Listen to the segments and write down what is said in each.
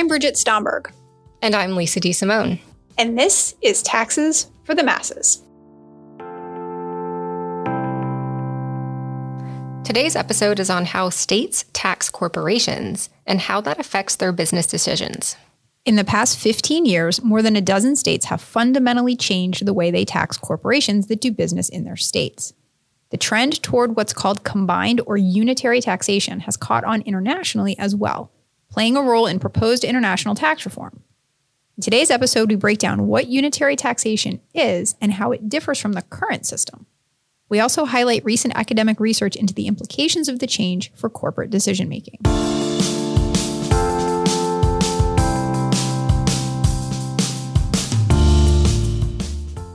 I'm Bridget Stomberg. And I'm Lisa DeSimone. And this is Taxes for the Masses. Today's episode is on how states tax corporations and how that affects their business decisions. In the past 15 years, more than a dozen states have fundamentally changed the way they tax corporations that do business in their states. The trend toward what's called combined or unitary taxation has caught on internationally as well, playing a role in proposed international tax reform. In today's episode, we break down what unitary taxation is and how it differs from the current system. We also highlight recent academic research into the implications of the change for corporate decision making.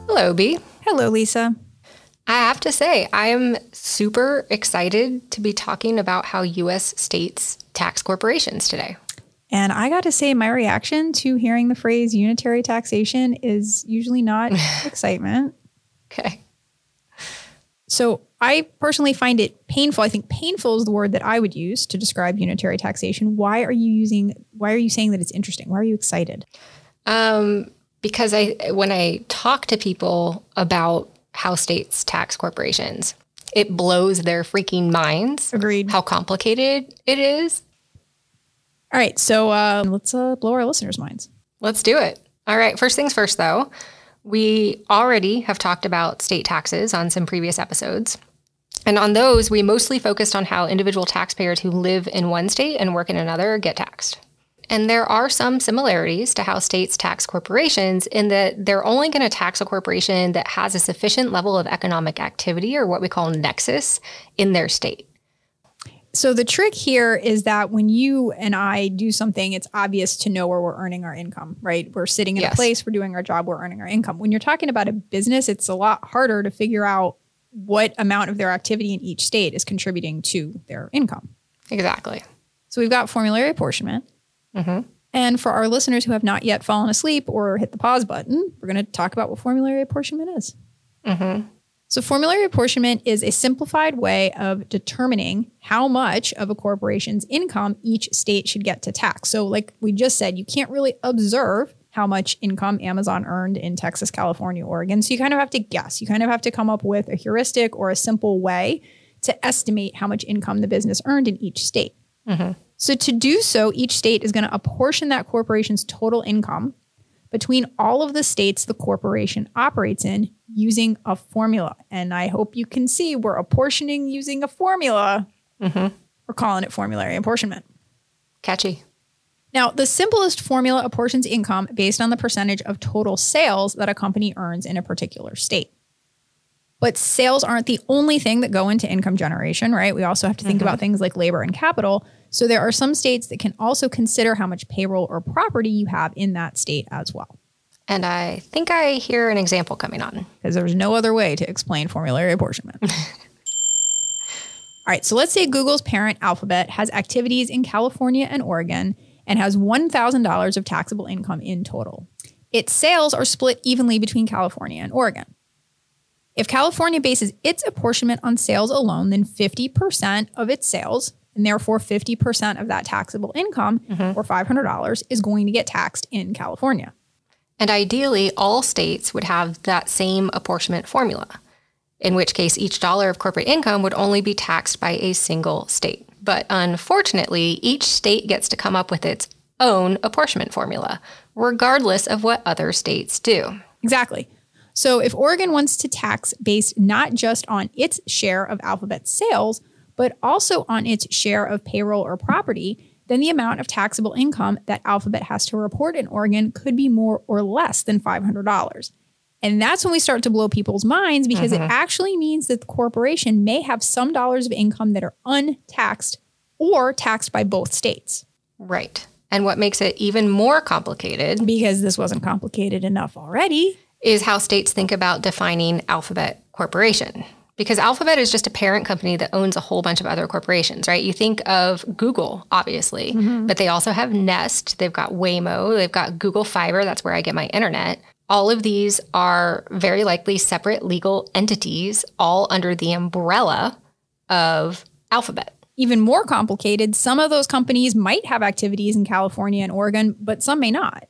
Hello, B. Hello, Lisa. I have to say, I am super excited to be talking about how U.S. states tax corporations today. And I got to say, my reaction to hearing the phrase unitary taxation is usually not excitement. Okay. So I personally find it painful. I think painful is the word that I would use to describe unitary taxation. Why are you using why are you saying that it's interesting? Why are you excited? Um, because I when I talk to people about how states tax corporations, it blows their freaking minds. Agreed. How complicated it is. All right, so uh, let's uh, blow our listeners' minds. Let's do it. All right, first things first, though. We already have talked about state taxes on some previous episodes. And on those, we mostly focused on how individual taxpayers who live in one state and work in another get taxed. And there are some similarities to how states tax corporations in that they're only going to tax a corporation that has a sufficient level of economic activity or what we call nexus in their state. So the trick here is that when you and I do something, it's obvious to know where we're earning our income, right? We're sitting in yes. a place, we're doing our job, we're earning our income. When you're talking about a business, it's a lot harder to figure out what amount of their activity in each state is contributing to their income. Exactly. So we've got formulary apportionment. Mm-hmm. And for our listeners who have not yet fallen asleep or hit the pause button, we're going to talk about what formulary apportionment is. Mm-hmm. So, formulary apportionment is a simplified way of determining how much of a corporation's income each state should get to tax. So, like we just said, you can't really observe how much income Amazon earned in Texas, California, Oregon. So, you kind of have to guess. You kind of have to come up with a heuristic or a simple way to estimate how much income the business earned in each state. Mm-hmm. So, to do so, each state is going to apportion that corporation's total income between all of the states the corporation operates in using a formula. And I hope you can see we're apportioning using a formula. Mm-hmm. We're calling it formulary apportionment. Catchy. Now, the simplest formula apportions income based on the percentage of total sales that a company earns in a particular state. But sales aren't the only thing that go into income generation, right? We also have to think mm-hmm. about things like labor and capital. So there are some states that can also consider how much payroll or property you have in that state as well. And I think I hear an example coming on. Because there's no other way to explain formulary apportionment. All right, so let's say Google's parent Alphabet has activities in California and Oregon and has $1,000 of taxable income in total. Its sales are split evenly between California and Oregon. If California bases its apportionment on sales alone, then 50% of its sales and therefore 50% of that taxable income mm-hmm. or $500 is going to get taxed in California. And ideally, all states would have that same apportionment formula, in which case each dollar of corporate income would only be taxed by a single state. But unfortunately, each state gets to come up with its own apportionment formula, regardless of what other states do. Exactly. So if Oregon wants to tax based not just on its share of Alphabet sales, but also on its share of payroll or property, then the amount of taxable income that Alphabet has to report in Oregon could be more or less than $500. And that's when we start to blow people's minds because mm-hmm. it actually means that the corporation may have some dollars of income that are untaxed or taxed by both states. Right. And what makes it even more complicated, because this wasn't complicated enough already, is how states think about defining Alphabet Corporation because Alphabet is just a parent company that owns a whole bunch of other corporations, right? You think of Google, obviously, mm-hmm. but they also have Nest, they've got Waymo, they've got Google Fiber, that's where I get my internet. All of these are very likely separate legal entities, all under the umbrella of Alphabet. Even more complicated, some of those companies might have activities in California and Oregon, but some may not.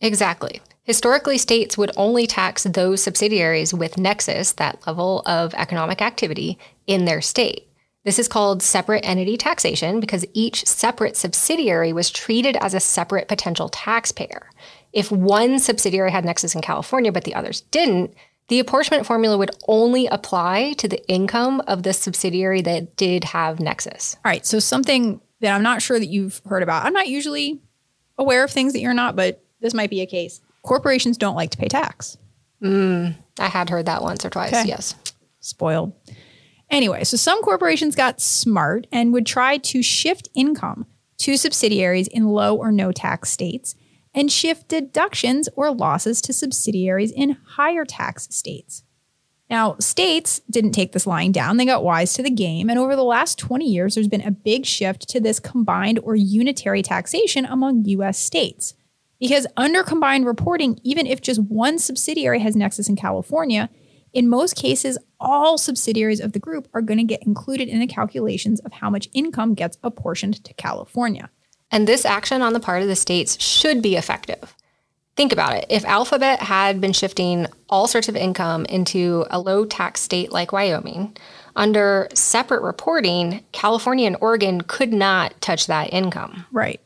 Exactly. Historically, states would only tax those subsidiaries with nexus, that level of economic activity, in their state. This is called separate entity taxation because each separate subsidiary was treated as a separate potential taxpayer. If one subsidiary had nexus in California but the others didn't, the apportionment formula would only apply to the income of the subsidiary that did have nexus. All right. So, something that I'm not sure that you've heard about. I'm not usually aware of things that you're not, but this might be a case. Corporations don't like to pay tax. Mm, I had heard that once or twice. Okay. Yes. Spoiled. Anyway, so some corporations got smart and would try to shift income to subsidiaries in low or no tax states and shift deductions or losses to subsidiaries in higher tax states. Now, states didn't take this lying down, they got wise to the game. And over the last 20 years, there's been a big shift to this combined or unitary taxation among US states. Because under combined reporting, even if just one subsidiary has Nexus in California, in most cases, all subsidiaries of the group are going to get included in the calculations of how much income gets apportioned to California. And this action on the part of the states should be effective. Think about it. If Alphabet had been shifting all sorts of income into a low tax state like Wyoming, under separate reporting, California and Oregon could not touch that income. Right.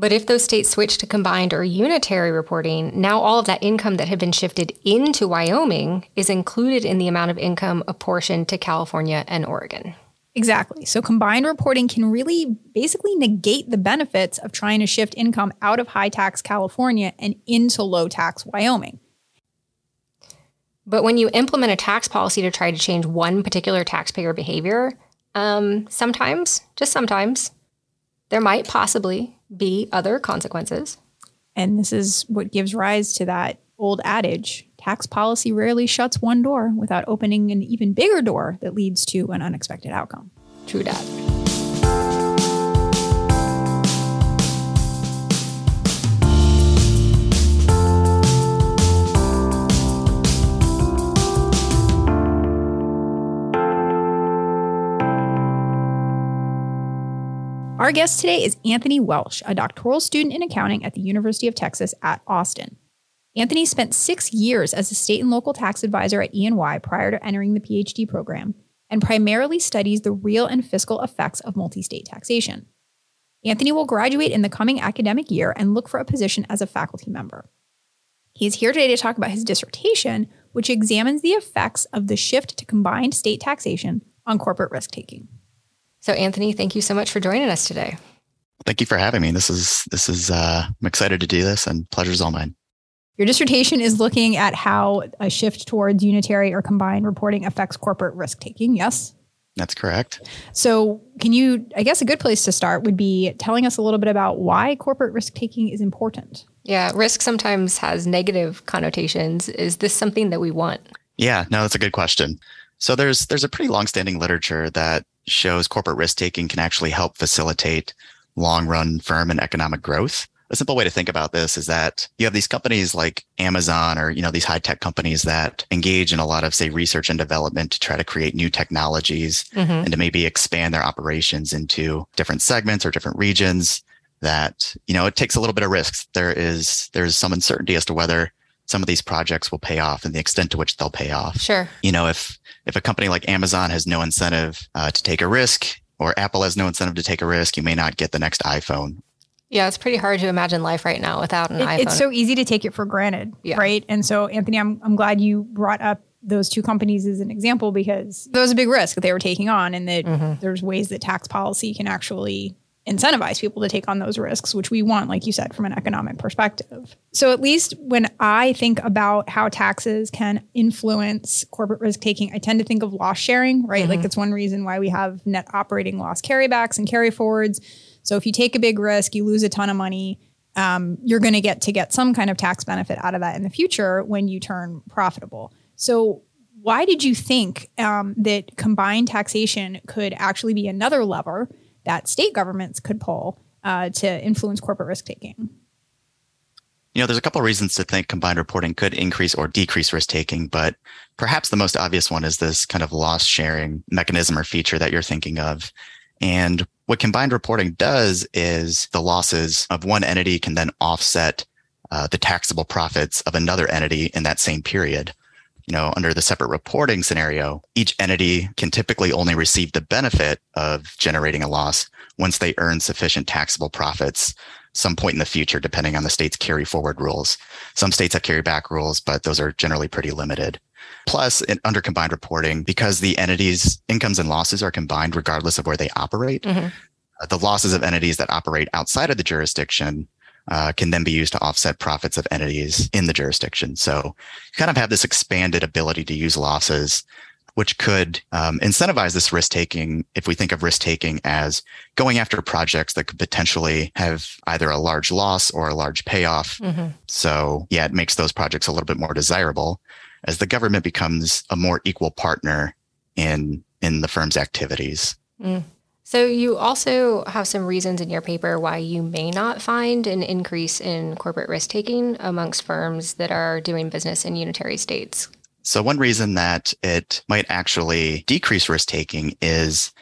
But if those states switch to combined or unitary reporting, now all of that income that had been shifted into Wyoming is included in the amount of income apportioned to California and Oregon. Exactly. So combined reporting can really basically negate the benefits of trying to shift income out of high tax California and into low tax Wyoming. But when you implement a tax policy to try to change one particular taxpayer behavior, um, sometimes, just sometimes, there might possibly be other consequences. And this is what gives rise to that old adage tax policy rarely shuts one door without opening an even bigger door that leads to an unexpected outcome. True that. Our guest today is Anthony Welsch, a doctoral student in accounting at the University of Texas at Austin. Anthony spent six years as a state and local tax advisor at EY prior to entering the PhD program and primarily studies the real and fiscal effects of multi state taxation. Anthony will graduate in the coming academic year and look for a position as a faculty member. He is here today to talk about his dissertation, which examines the effects of the shift to combined state taxation on corporate risk taking. So, Anthony, thank you so much for joining us today. Thank you for having me. This is this is uh, I'm excited to do this, and pleasure's all mine. Your dissertation is looking at how a shift towards unitary or combined reporting affects corporate risk taking. Yes. That's correct. So, can you, I guess a good place to start would be telling us a little bit about why corporate risk taking is important. Yeah, risk sometimes has negative connotations. Is this something that we want? Yeah, no, that's a good question. So there's there's a pretty long-standing literature that shows corporate risk taking can actually help facilitate long-run firm and economic growth. A simple way to think about this is that you have these companies like Amazon or you know these high-tech companies that engage in a lot of say research and development to try to create new technologies mm-hmm. and to maybe expand their operations into different segments or different regions that you know it takes a little bit of risks. There is there's some uncertainty as to whether some of these projects will pay off and the extent to which they'll pay off. Sure. You know, if if a company like Amazon has no incentive uh, to take a risk, or Apple has no incentive to take a risk, you may not get the next iPhone. Yeah, it's pretty hard to imagine life right now without an it, iPhone. It's so easy to take it for granted, yeah. right? And so, Anthony, I'm I'm glad you brought up those two companies as an example because there was a big risk that they were taking on, and that mm-hmm. there's ways that tax policy can actually incentivize people to take on those risks, which we want, like you said, from an economic perspective. So, at least when I think about how taxes can influence corporate risk taking, I tend to think of loss sharing, right? Mm-hmm. Like, that's one reason why we have net operating loss carrybacks and carry forwards. So, if you take a big risk, you lose a ton of money. Um, you're going to get to get some kind of tax benefit out of that in the future when you turn profitable. So, why did you think um, that combined taxation could actually be another lever that state governments could pull uh, to influence corporate risk taking? You know, there's a couple of reasons to think combined reporting could increase or decrease risk taking, but perhaps the most obvious one is this kind of loss sharing mechanism or feature that you're thinking of. And what combined reporting does is the losses of one entity can then offset uh, the taxable profits of another entity in that same period. You know, under the separate reporting scenario, each entity can typically only receive the benefit of generating a loss once they earn sufficient taxable profits some point in the future, depending on the state's carry forward rules. Some states have carry back rules, but those are generally pretty limited. Plus, in, under combined reporting, because the entities' incomes and losses are combined regardless of where they operate, mm-hmm. uh, the losses of entities that operate outside of the jurisdiction uh, can then be used to offset profits of entities in the jurisdiction. So you kind of have this expanded ability to use losses which could um, incentivize this risk taking if we think of risk taking as going after projects that could potentially have either a large loss or a large payoff. Mm-hmm. So, yeah, it makes those projects a little bit more desirable as the government becomes a more equal partner in in the firm's activities. Mm. So you also have some reasons in your paper why you may not find an increase in corporate risk taking amongst firms that are doing business in unitary states. So one reason that it might actually decrease risk taking is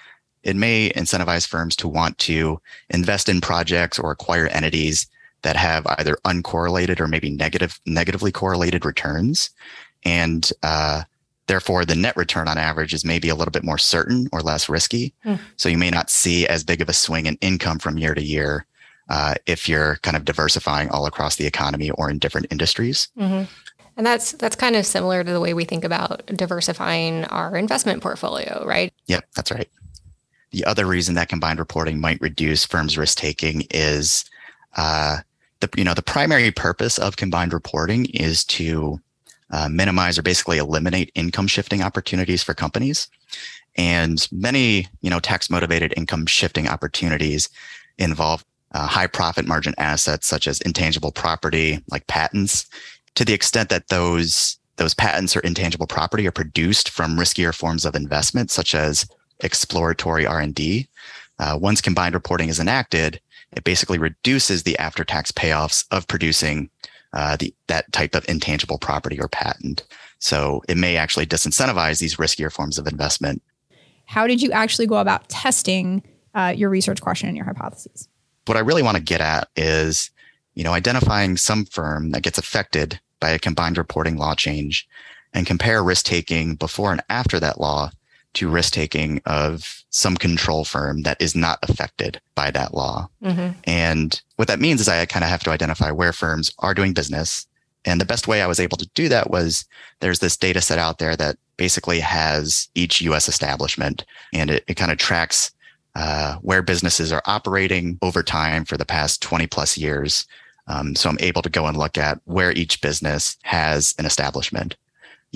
it may incentivize firms to want to invest in projects or acquire entities that have either uncorrelated or maybe negative, negatively correlated returns. And uh, therefore, the net return on average is maybe a little bit more certain or less risky. Mm. So you may not see as big of a swing in income from year to year uh, if you're kind of diversifying all across the economy or in different industries. Mm-hmm. And that's that's kind of similar to the way we think about diversifying our investment portfolio, right? Yep, that's right. The other reason that combined reporting might reduce firms' risk taking is uh, the you know the primary purpose of combined reporting is to uh, minimize or basically eliminate income shifting opportunities for companies. And many you know tax motivated income shifting opportunities involve uh, high profit margin assets such as intangible property like patents to the extent that those those patents or intangible property are produced from riskier forms of investment, such as exploratory R&D. Uh, once combined reporting is enacted, it basically reduces the after-tax payoffs of producing uh, the, that type of intangible property or patent. So it may actually disincentivize these riskier forms of investment. How did you actually go about testing uh, your research question and your hypotheses? What I really want to get at is, you know, identifying some firm that gets affected by a combined reporting law change and compare risk taking before and after that law to risk taking of some control firm that is not affected by that law. Mm-hmm. And what that means is I kind of have to identify where firms are doing business. And the best way I was able to do that was there's this data set out there that basically has each US establishment and it, it kind of tracks uh, where businesses are operating over time for the past 20 plus years um, so I'm able to go and look at where each business has an establishment.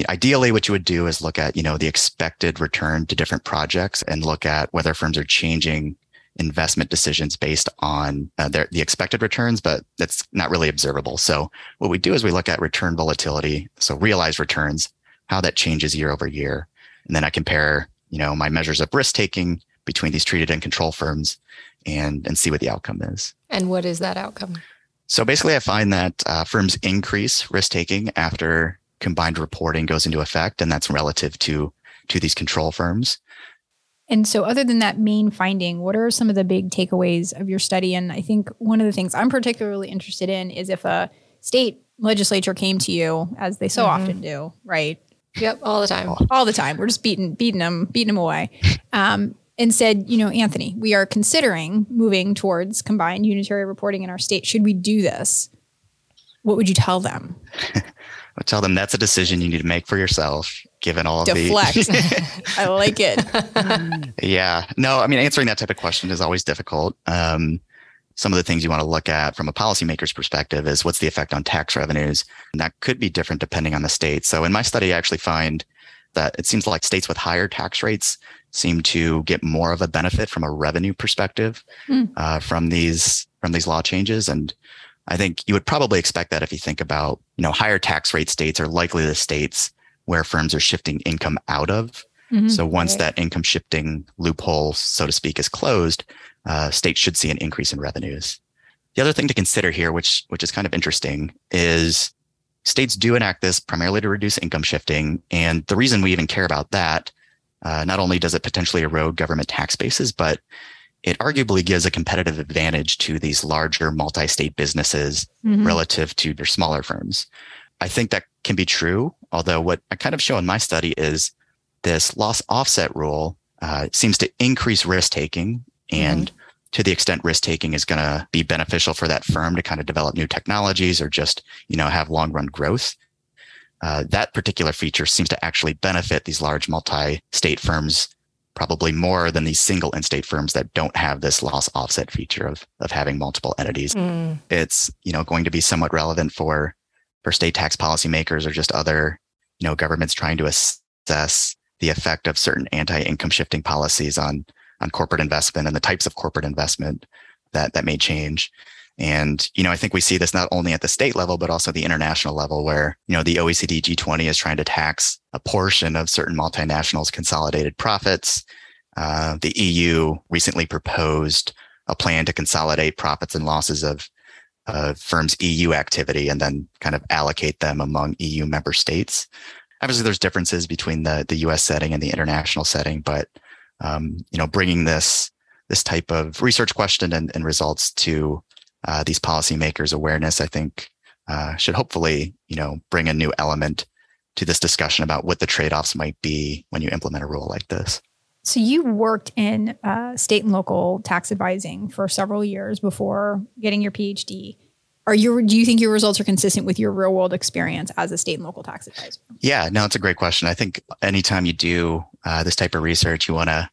Ideally, what you would do is look at, you know, the expected return to different projects and look at whether firms are changing investment decisions based on uh, their, the expected returns, but that's not really observable. So what we do is we look at return volatility. So realized returns, how that changes year over year. And then I compare, you know, my measures of risk taking between these treated and control firms and, and see what the outcome is. And what is that outcome? So basically, I find that uh, firms increase risk taking after combined reporting goes into effect, and that's relative to to these control firms. And so, other than that main finding, what are some of the big takeaways of your study? And I think one of the things I'm particularly interested in is if a state legislature came to you, as they so mm-hmm. often do, right? Yep, all the time. All the time. We're just beating beating them, beating them away. Um, and said, you know, Anthony, we are considering moving towards combined unitary reporting in our state. Should we do this? What would you tell them? I tell them that's a decision you need to make for yourself, given all of Deflect. the. I like it. yeah. No, I mean, answering that type of question is always difficult. Um, some of the things you want to look at from a policymaker's perspective is what's the effect on tax revenues? And that could be different depending on the state. So in my study, I actually find that it seems like states with higher tax rates seem to get more of a benefit from a revenue perspective mm. uh, from these from these law changes. And I think you would probably expect that if you think about you know higher tax rate states are likely the states where firms are shifting income out of. Mm-hmm. So once right. that income shifting loophole, so to speak, is closed, uh, states should see an increase in revenues. The other thing to consider here, which which is kind of interesting, is states do enact this primarily to reduce income shifting. And the reason we even care about that uh, not only does it potentially erode government tax bases, but it arguably gives a competitive advantage to these larger multi-state businesses mm-hmm. relative to their smaller firms. I think that can be true, although what I kind of show in my study is this loss offset rule uh, seems to increase risk taking and mm-hmm. to the extent risk taking is going to be beneficial for that firm to kind of develop new technologies or just you know have long run growth uh, that particular feature seems to actually benefit these large multi-state firms probably more than these single in-state firms that don't have this loss offset feature of, of having multiple entities. Mm. It's, you know, going to be somewhat relevant for, for state tax policymakers or just other, you know, governments trying to assess the effect of certain anti-income shifting policies on, on corporate investment and the types of corporate investment that, that may change. And, you know, I think we see this not only at the state level, but also the international level where, you know, the OECD G20 is trying to tax a portion of certain multinationals' consolidated profits. Uh, the EU recently proposed a plan to consolidate profits and losses of uh, firms' EU activity and then kind of allocate them among EU member states. Obviously, there's differences between the the U.S. setting and the international setting, but um, you know, bringing this this type of research question and, and results to uh, these policymakers' awareness, I think, uh, should hopefully, you know, bring a new element to this discussion about what the trade-offs might be when you implement a rule like this. So you worked in uh, state and local tax advising for several years before getting your PhD. Are you? Do you think your results are consistent with your real world experience as a state and local tax advisor? Yeah, no, it's a great question. I think anytime you do uh, this type of research, you want to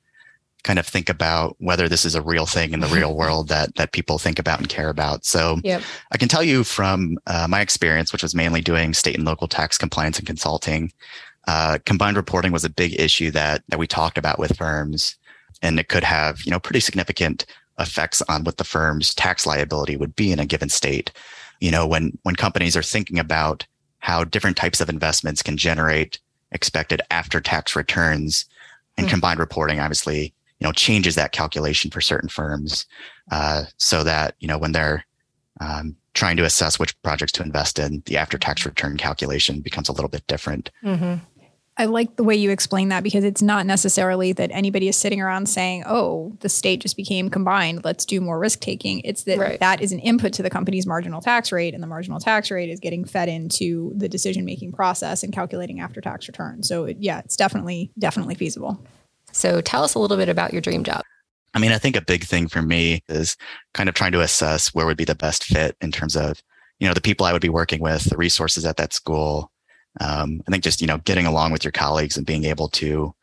kind of think about whether this is a real thing in the real world that that people think about and care about. So yep. I can tell you from uh, my experience, which was mainly doing state and local tax compliance and consulting, uh, combined reporting was a big issue that that we talked about with firms, and it could have you know pretty significant effects on what the firm's tax liability would be in a given state. You know, when when companies are thinking about how different types of investments can generate expected after tax returns and mm. combined reporting obviously you know changes that calculation for certain firms uh, so that you know when they're um, trying to assess which projects to invest in the after tax return calculation becomes a little bit different mm-hmm. I like the way you explain that because it's not necessarily that anybody is sitting around saying, "Oh, the state just became combined. Let's do more risk taking." It's that right. that is an input to the company's marginal tax rate, and the marginal tax rate is getting fed into the decision making process and calculating after tax return. So, it, yeah, it's definitely definitely feasible. So tell us a little bit about your dream job. I mean, I think a big thing for me is kind of trying to assess where would be the best fit in terms of, you know, the people I would be working with, the resources at that school. Um, I think just, you know, getting along with your colleagues and being able to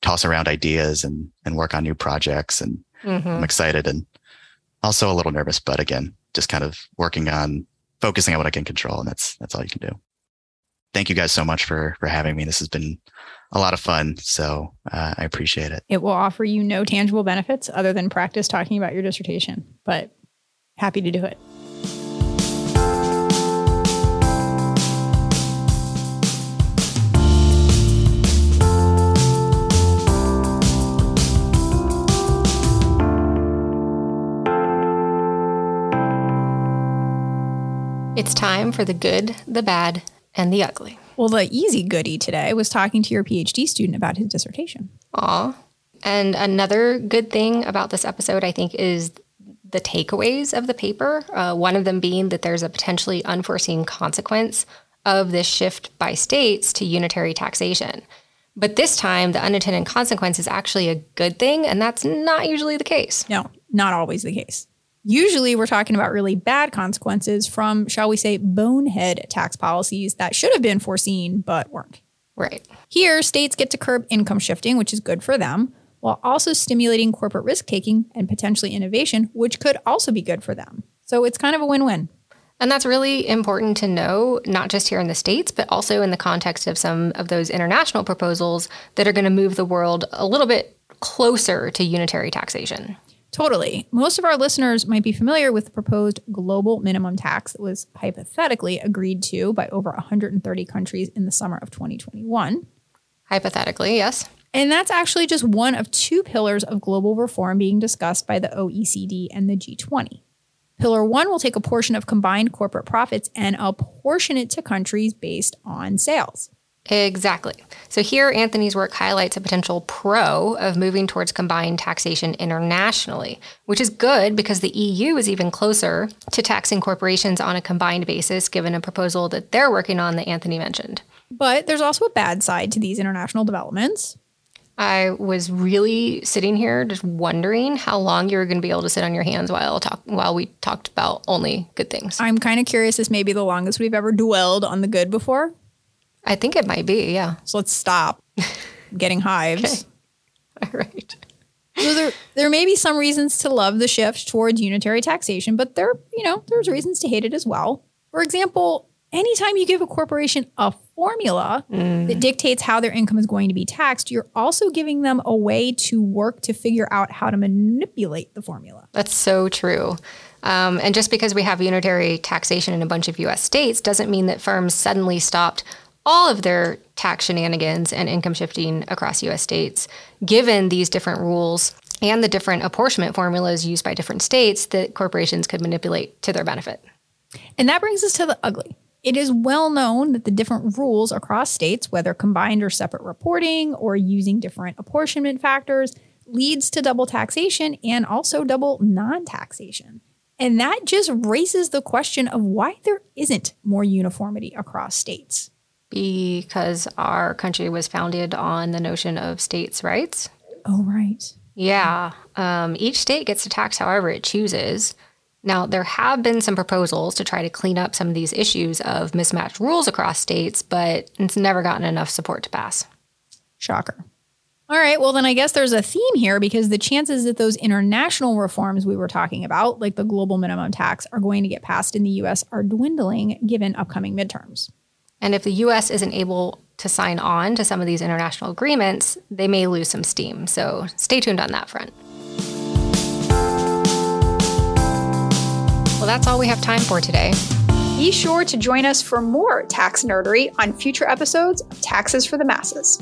toss around ideas and, and work on new projects. And mm-hmm. I'm excited and also a little nervous, but again, just kind of working on focusing on what I can control. And that's, that's all you can do. Thank you guys so much for, for having me. This has been a lot of fun. So uh, I appreciate it. It will offer you no tangible benefits other than practice talking about your dissertation, but happy to do it. It's time for the good, the bad, and the ugly. Well, the easy goody today was talking to your PhD student about his dissertation. Aw. And another good thing about this episode, I think, is the takeaways of the paper. Uh, one of them being that there's a potentially unforeseen consequence of this shift by states to unitary taxation. But this time, the unintended consequence is actually a good thing, and that's not usually the case. No, not always the case. Usually, we're talking about really bad consequences from, shall we say, bonehead tax policies that should have been foreseen but weren't. Right. Here, states get to curb income shifting, which is good for them, while also stimulating corporate risk taking and potentially innovation, which could also be good for them. So it's kind of a win win. And that's really important to know, not just here in the States, but also in the context of some of those international proposals that are going to move the world a little bit closer to unitary taxation. Totally. Most of our listeners might be familiar with the proposed global minimum tax that was hypothetically agreed to by over 130 countries in the summer of 2021. Hypothetically, yes. And that's actually just one of two pillars of global reform being discussed by the OECD and the G20. Pillar one will take a portion of combined corporate profits and apportion it to countries based on sales. Exactly. So here, Anthony's work highlights a potential pro of moving towards combined taxation internationally, which is good because the EU is even closer to taxing corporations on a combined basis, given a proposal that they're working on that Anthony mentioned. But there's also a bad side to these international developments. I was really sitting here just wondering how long you were going to be able to sit on your hands while talk while we talked about only good things. I'm kind of curious. This may be the longest we've ever dwelled on the good before. I think it might be, yeah. So let's stop getting hives. All right. So there, there may be some reasons to love the shift towards unitary taxation, but there, you know, there's reasons to hate it as well. For example, anytime you give a corporation a formula mm. that dictates how their income is going to be taxed, you're also giving them a way to work to figure out how to manipulate the formula. That's so true. Um, and just because we have unitary taxation in a bunch of US states doesn't mean that firms suddenly stopped all of their tax shenanigans and income shifting across US states, given these different rules and the different apportionment formulas used by different states that corporations could manipulate to their benefit. And that brings us to the ugly. It is well known that the different rules across states, whether combined or separate reporting or using different apportionment factors, leads to double taxation and also double non taxation. And that just raises the question of why there isn't more uniformity across states. Because our country was founded on the notion of states' rights. Oh, right. Yeah. Um, each state gets to tax however it chooses. Now, there have been some proposals to try to clean up some of these issues of mismatched rules across states, but it's never gotten enough support to pass. Shocker. All right, well, then I guess there's a theme here because the chances that those international reforms we were talking about, like the global minimum tax, are going to get passed in the US are dwindling given upcoming midterms. And if the US isn't able to sign on to some of these international agreements, they may lose some steam. So stay tuned on that front. Well, that's all we have time for today. Be sure to join us for more tax nerdery on future episodes of Taxes for the Masses.